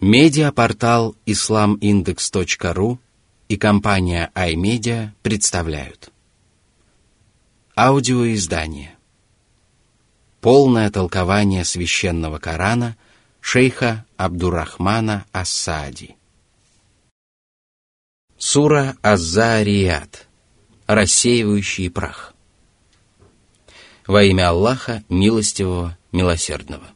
Медиапортал islamindex.ru и компания iMedia представляют. Аудиоиздание. Полное толкование священного Корана шейха Абдурахмана Ассади. Сура Аззарият. Рассеивающий прах. Во имя Аллаха, милостивого, милосердного.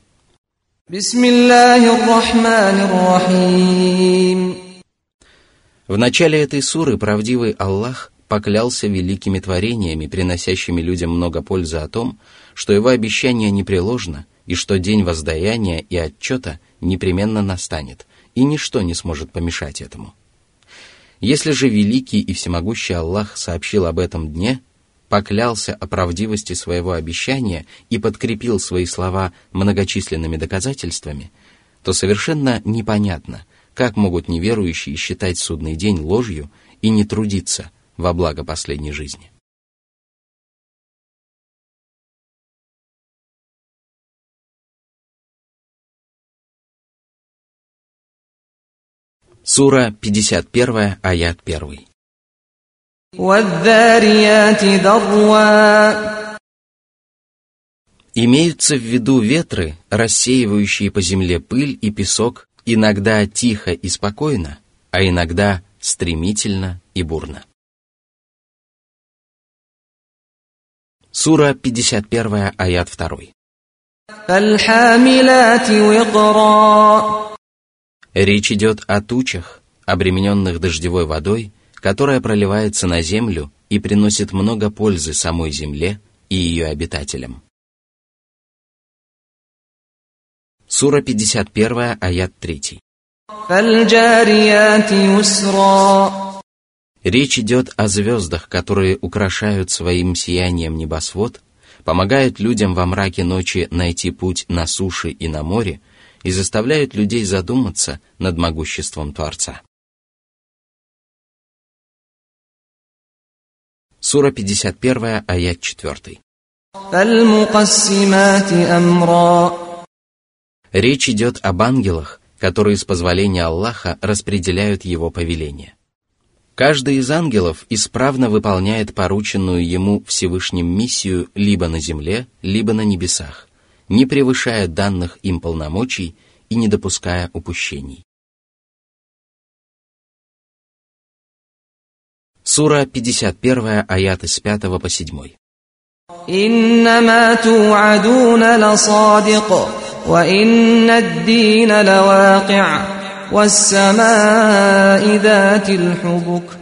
В начале этой суры правдивый Аллах поклялся великими творениями, приносящими людям много пользы о том, что его обещание непреложно и что день воздаяния и отчета непременно настанет, и ничто не сможет помешать этому. Если же великий и всемогущий Аллах сообщил об этом дне – поклялся о правдивости своего обещания и подкрепил свои слова многочисленными доказательствами, то совершенно непонятно, как могут неверующие считать судный день ложью и не трудиться во благо последней жизни. Сура 51, аят 1. Имеются в виду ветры, рассеивающие по земле пыль и песок, иногда тихо и спокойно, а иногда стремительно и бурно. Сура 51, аят 2. Речь идет о тучах, обремененных дождевой водой, которая проливается на землю и приносит много пользы самой земле и ее обитателям. Сура 51, аят 3. Речь идет о звездах, которые украшают своим сиянием небосвод, помогают людям во мраке ночи найти путь на суше и на море и заставляют людей задуматься над могуществом Творца. Сура 51, аят 4. Речь идет об ангелах, которые с позволения Аллаха распределяют его повеление. Каждый из ангелов исправно выполняет порученную ему Всевышним миссию либо на земле, либо на небесах, не превышая данных им полномочий и не допуская упущений. Сура 51, аяты с 5 по 7. إنما توعدون لصادق وإن الدين لواقع والسماء ذات الحبك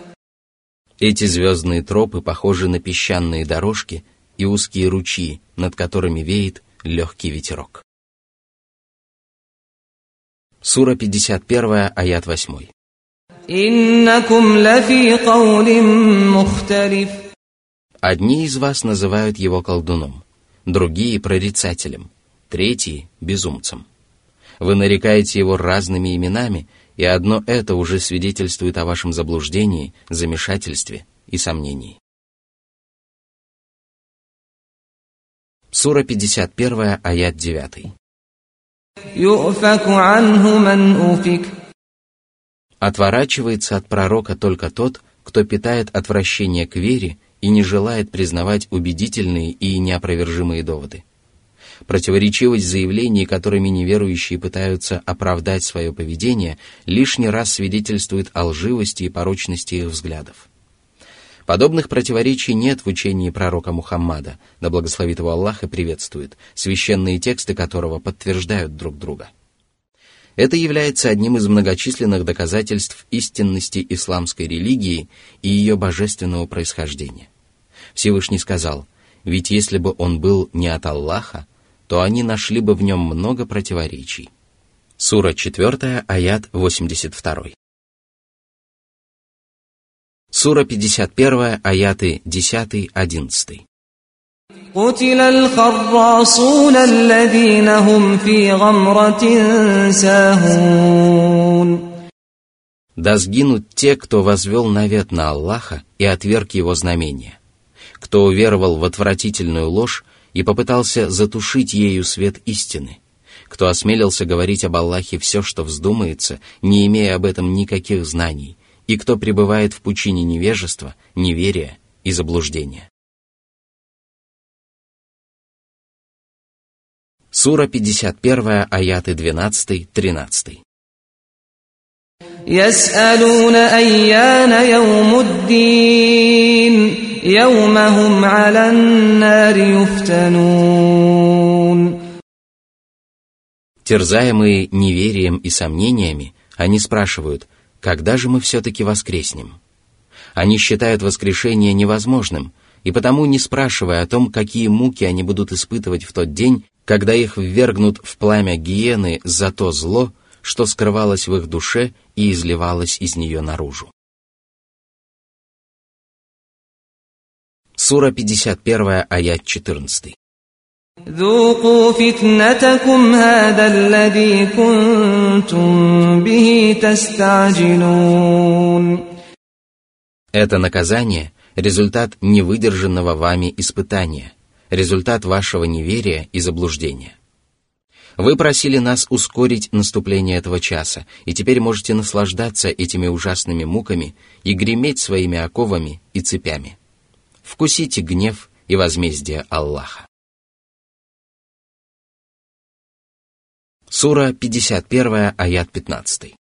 Эти звездные тропы похожи на песчаные дорожки и узкие ручьи, над которыми веет легкий ветерок. Сура 51, аят 8. Одни из вас называют его колдуном, другие – прорицателем, третьи – безумцем. Вы нарекаете его разными именами, и одно это уже свидетельствует о вашем заблуждении, замешательстве и сомнении. Сура 51, аят 9. Отворачивается от пророка только тот, кто питает отвращение к вере и не желает признавать убедительные и неопровержимые доводы. Противоречивость заявлений, которыми неверующие пытаются оправдать свое поведение, лишний раз свидетельствует о лживости и порочности их взглядов. Подобных противоречий нет в учении пророка Мухаммада, да благословит его Аллах и приветствует, священные тексты которого подтверждают друг друга – это является одним из многочисленных доказательств истинности исламской религии и ее божественного происхождения. Всевышний сказал, ведь если бы он был не от Аллаха, то они нашли бы в нем много противоречий. Сура 4, аят 82. Сура 51, аяты 10-11. قتل الخراصون الذين هم في غمرة ساهون Да сгинут те, кто возвел навет на Аллаха и отверг его знамения, кто уверовал в отвратительную ложь и попытался затушить ею свет истины, кто осмелился говорить об Аллахе все, что вздумается, не имея об этом никаких знаний, и кто пребывает в пучине невежества, неверия и заблуждения. Сура 51, аяты 12-13. يسألون أيان يوم الدين يوم هم على النار يفتنون Терзаемые неверием и сомнениями, они спрашивают, когда же мы все-таки воскреснем? Они считают воскрешение невозможным, и потому, не спрашивая о том, какие муки они будут испытывать в тот день, когда их ввергнут в пламя гиены за то зло, что скрывалось в их душе и изливалось из нее наружу. Сура 51, аят 14. Это наказание – результат невыдержанного вами испытания – результат вашего неверия и заблуждения. Вы просили нас ускорить наступление этого часа, и теперь можете наслаждаться этими ужасными муками и греметь своими оковами и цепями. Вкусите гнев и возмездие Аллаха. Сура 51, аят 15.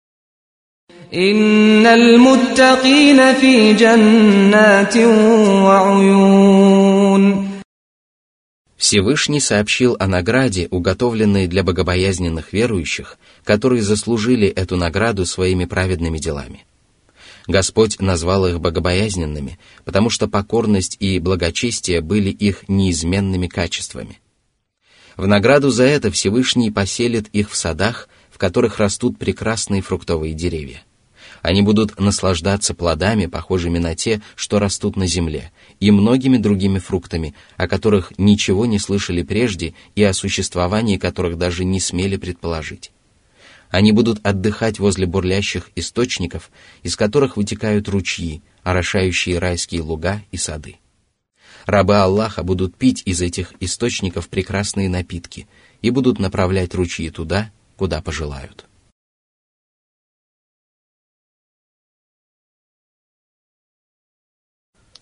إن المتقين في جنات وعيون Всевышний сообщил о награде, уготовленной для богобоязненных верующих, которые заслужили эту награду своими праведными делами. Господь назвал их богобоязненными, потому что покорность и благочестие были их неизменными качествами. В награду за это Всевышний поселит их в садах, в которых растут прекрасные фруктовые деревья. Они будут наслаждаться плодами, похожими на те, что растут на земле, и многими другими фруктами, о которых ничего не слышали прежде и о существовании которых даже не смели предположить. Они будут отдыхать возле бурлящих источников, из которых вытекают ручьи, орошающие райские луга и сады. Рабы Аллаха будут пить из этих источников прекрасные напитки и будут направлять ручьи туда, куда пожелают.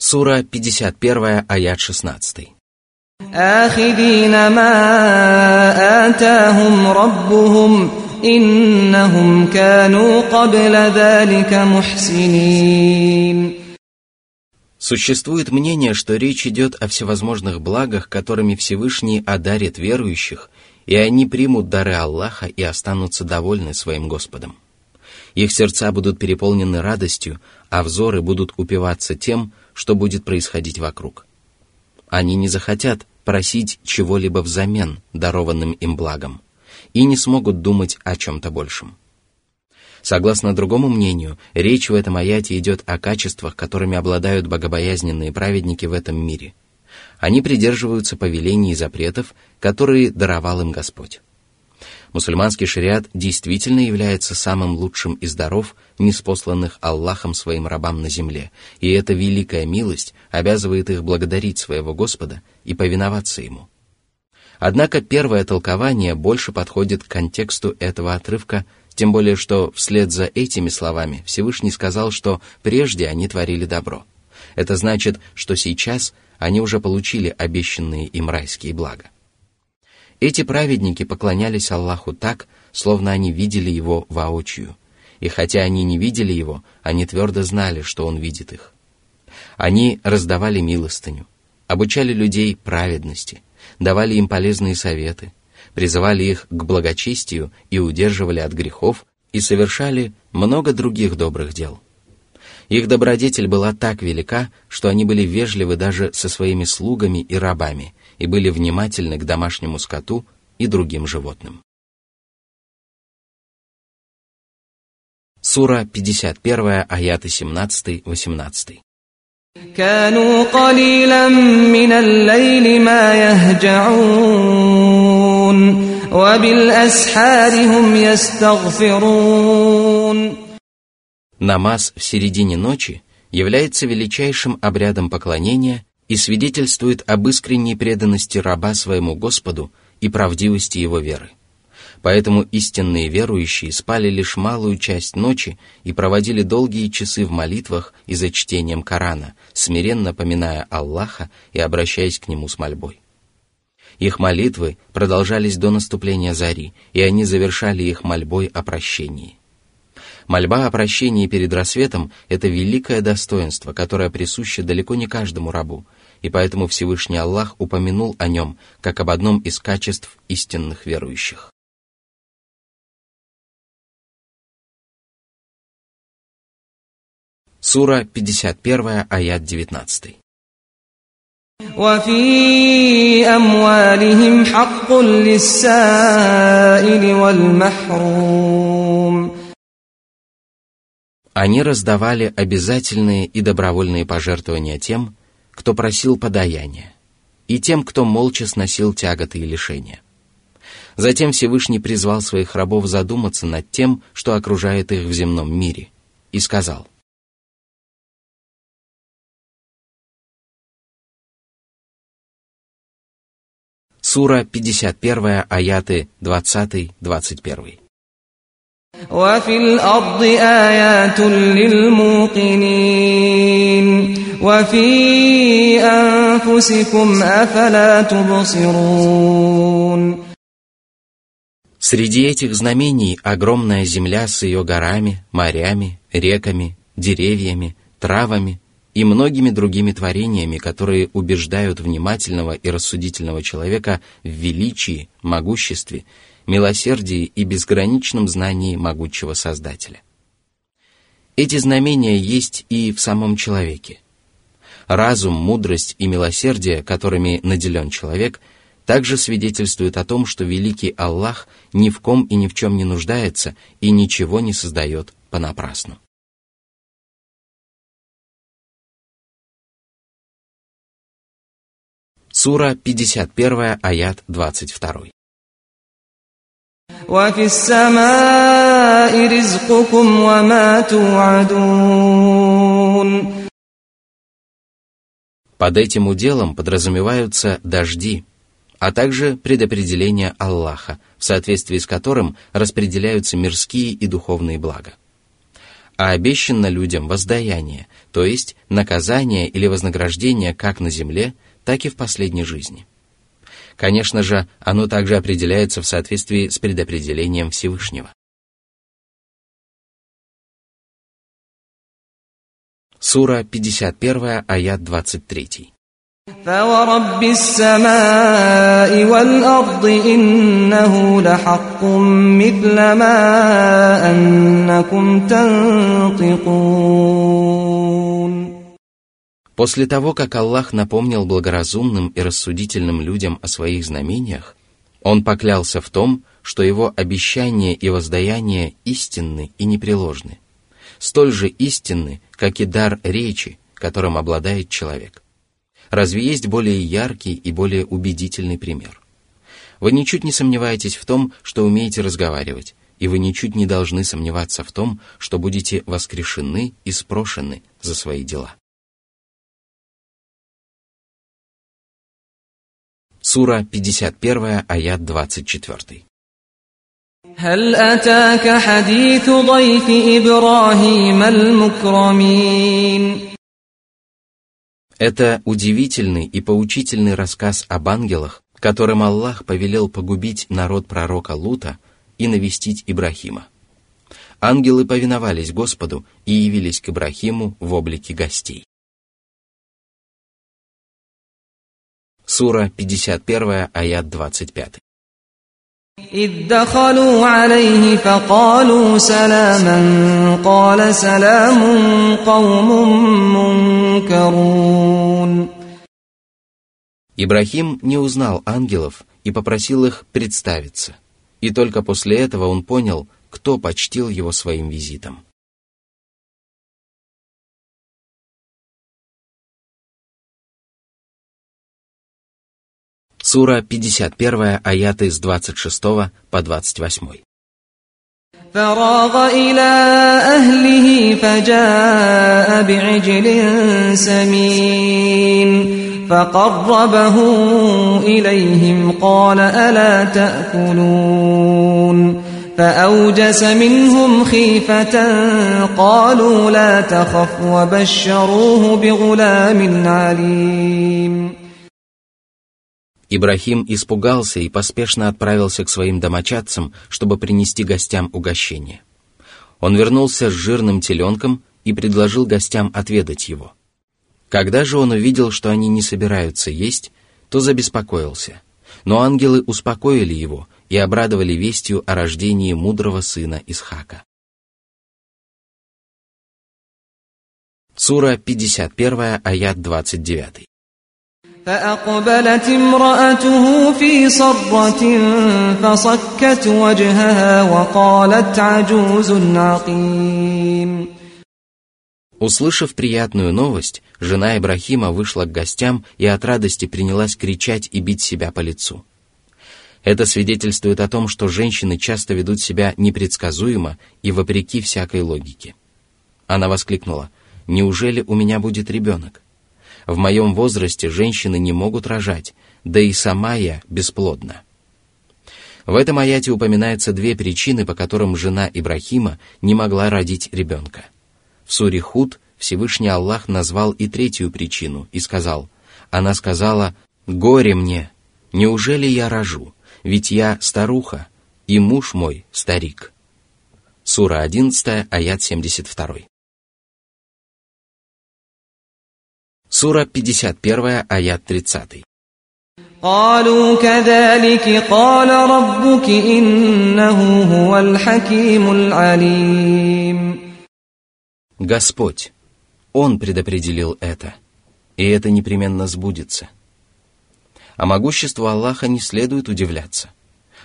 Сура 51, аят 16. Существует мнение, что речь идет о всевозможных благах, которыми Всевышний одарит верующих, и они примут дары Аллаха и останутся довольны своим Господом. Их сердца будут переполнены радостью, а взоры будут упиваться тем, что будет происходить вокруг. Они не захотят просить чего-либо взамен дарованным им благом и не смогут думать о чем-то большем. Согласно другому мнению, речь в этом аяте идет о качествах, которыми обладают богобоязненные праведники в этом мире. Они придерживаются повелений и запретов, которые даровал им Господь. Мусульманский шариат действительно является самым лучшим из даров, неспосланных Аллахом своим рабам на земле, и эта великая милость обязывает их благодарить своего Господа и повиноваться Ему. Однако первое толкование больше подходит к контексту этого отрывка, тем более что вслед за этими словами Всевышний сказал, что прежде они творили добро. Это значит, что сейчас они уже получили обещанные им райские блага. Эти праведники поклонялись Аллаху так, словно они видели Его воочию. И хотя они не видели Его, они твердо знали, что Он видит их. Они раздавали милостыню, обучали людей праведности, давали им полезные советы, призывали их к благочестию и удерживали от грехов и совершали много других добрых дел. Их добродетель была так велика, что они были вежливы даже со своими слугами и рабами – и были внимательны к домашнему скоту и другим животным. Сура 51, аяты 17-18. كانوا قليلا من الليل ما يهجعون وبالأسحار هم يستغفرون Намаз в середине ночи является величайшим обрядом поклонения и свидетельствует об искренней преданности раба своему Господу и правдивости его веры. Поэтому истинные верующие спали лишь малую часть ночи и проводили долгие часы в молитвах и за чтением Корана, смиренно поминая Аллаха и обращаясь к Нему с мольбой. Их молитвы продолжались до наступления зари, и они завершали их мольбой о прощении. Мольба о прощении перед рассветом – это великое достоинство, которое присуще далеко не каждому рабу, и поэтому Всевышний Аллах упомянул о нем как об одном из качеств истинных верующих. Сура 51, аят 19. وفي أموالهم حق للسائل والمحروم они раздавали обязательные и добровольные пожертвования тем, кто просил подаяния, и тем, кто молча сносил тяготы и лишения. Затем Всевышний призвал своих рабов задуматься над тем, что окружает их в земном мире, и сказал, Сура 51, аяты 20-21. وفي الأرض آيات للموقنين وفي أنفسكم أفلا تبصرون Среди этих знамений огромная земля с ее горами, морями, реками, деревьями, травами и многими другими творениями, которые убеждают внимательного и рассудительного человека в величии, могуществе милосердии и безграничном знании могучего Создателя. Эти знамения есть и в самом человеке. Разум, мудрость и милосердие, которыми наделен человек, также свидетельствуют о том, что великий Аллах ни в ком и ни в чем не нуждается и ничего не создает понапрасну. Сура 51, аят 22. وفي السماء رزقكم وما توعدون Под этим уделом подразумеваются дожди, а также предопределение Аллаха, в соответствии с которым распределяются мирские и духовные блага. А обещано людям воздаяние, то есть наказание или вознаграждение как на земле, так и в последней жизни – Конечно же, оно также определяется в соответствии с предопределением Всевышнего. Сура 51, аят 23. فورب السماء والأرض إنه لحق مثل ما أنكم تنطقون После того, как Аллах напомнил благоразумным и рассудительным людям о своих знамениях, Он поклялся в том, что Его обещания и воздаяния истинны и непреложны, столь же истинны, как и дар речи, которым обладает человек. Разве есть более яркий и более убедительный пример? Вы ничуть не сомневаетесь в том, что умеете разговаривать, и вы ничуть не должны сомневаться в том, что будете воскрешены и спрошены за свои дела. Сура 51, аят 24. هل أتاك حديث ضيف إبراهيم المكرمين Это удивительный и поучительный рассказ об ангелах, которым Аллах повелел погубить народ пророка Лута и навестить Ибрахима. Ангелы повиновались Господу и явились к Ибрахиму в облике гостей. Сура 51, аят 25. إذ دخلوا عليه فقالوا سلاما قال سلام قوم منكرون Ибрахим не узнал ангелов и попросил их представиться, и только после этого он понял, кто почтил его своим визитом. Сура 51, аяты с 26 по 28. فراغ إلى أهله فجاء بعجل سمين فقربه إليهم قال ألا تأكلون فأوجس منهم خيفة قالوا لا تخف وبشروه بغلام عليم Ибрахим испугался и поспешно отправился к своим домочадцам, чтобы принести гостям угощение. Он вернулся с жирным теленком и предложил гостям отведать его. Когда же он увидел, что они не собираются есть, то забеспокоился. Но ангелы успокоили его и обрадовали вестью о рождении мудрого сына Исхака. Сура 51, аят 29. فأقبلت امرأته في صرة فصكت وجهها وقالت عجوز عقيم Услышав приятную новость, жена Ибрахима вышла к гостям и от радости принялась кричать и бить себя по лицу. Это свидетельствует о том, что женщины часто ведут себя непредсказуемо и вопреки всякой логике. Она воскликнула, «Неужели у меня будет ребенок? В моем возрасте женщины не могут рожать, да и сама я бесплодна». В этом аяте упоминаются две причины, по которым жена Ибрахима не могла родить ребенка. В суре Худ Всевышний Аллах назвал и третью причину и сказал, она сказала, «Горе мне! Неужели я рожу? ведь я старуха, и муж мой старик». Сура 11, аят 72. Сура 51, аят 30. قالوا كذلك قال ربك إنه هو الحكيم العليم Господь, Он предопределил это, и это непременно сбудется – а могуществу Аллаха не следует удивляться.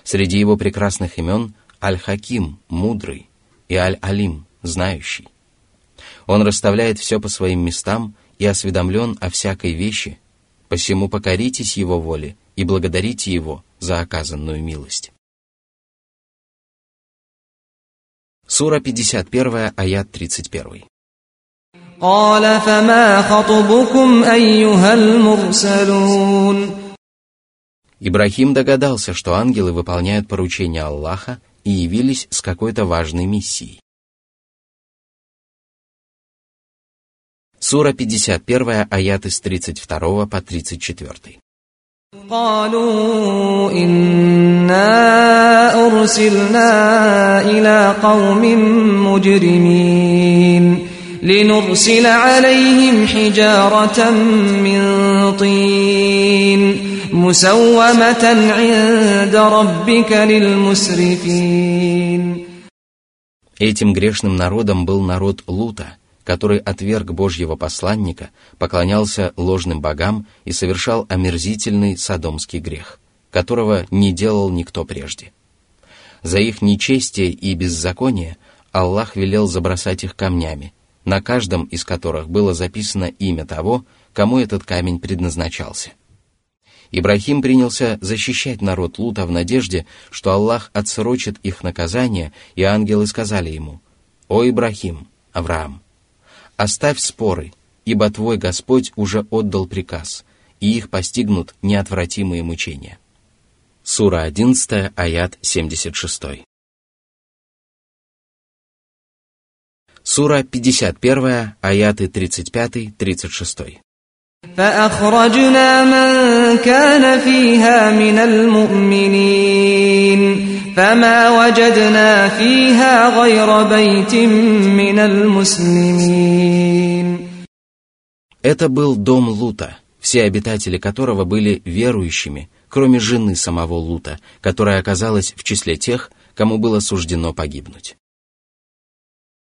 Среди его прекрасных имен Аль-Хаким – мудрый, и Аль-Алим – знающий. Он расставляет все по своим местам – и осведомлен о всякой вещи, посему покоритесь его воле и благодарите его за оказанную милость. Сура 51, аят 31. قال فما خطبكم أيها المرسلون Ибрахим догадался, что ангелы выполняют поручения Аллаха и явились с какой-то важной миссией. Сура 51, аяты с 32 по 34. قالوا إنا أرسلنا إلى قوم مجرمين لنرسل عليهم حجارة من طين مسومة عند ربك للمسرفين Этим грешным народом был народ Лута, который отверг Божьего посланника, поклонялся ложным богам и совершал омерзительный садомский грех, которого не делал никто прежде. За их нечестие и беззаконие Аллах велел забросать их камнями, на каждом из которых было записано имя того, кому этот камень предназначался. Ибрахим принялся защищать народ Лута в надежде, что Аллах отсрочит их наказание, и ангелы сказали ему, «О Ибрахим, Авраам, оставь споры, ибо твой Господь уже отдал приказ, и их постигнут неотвратимые мучения». Сура 11, аят 76. Сура 51, аяты 35-36. فأخرجنا من كان فيها من المؤمنين فما وجدنا فيها غير بيت من المسلمين Это был дом Лута, все обитатели которого были верующими, кроме жены самого Лута, которая оказалась в числе тех, кому было суждено погибнуть.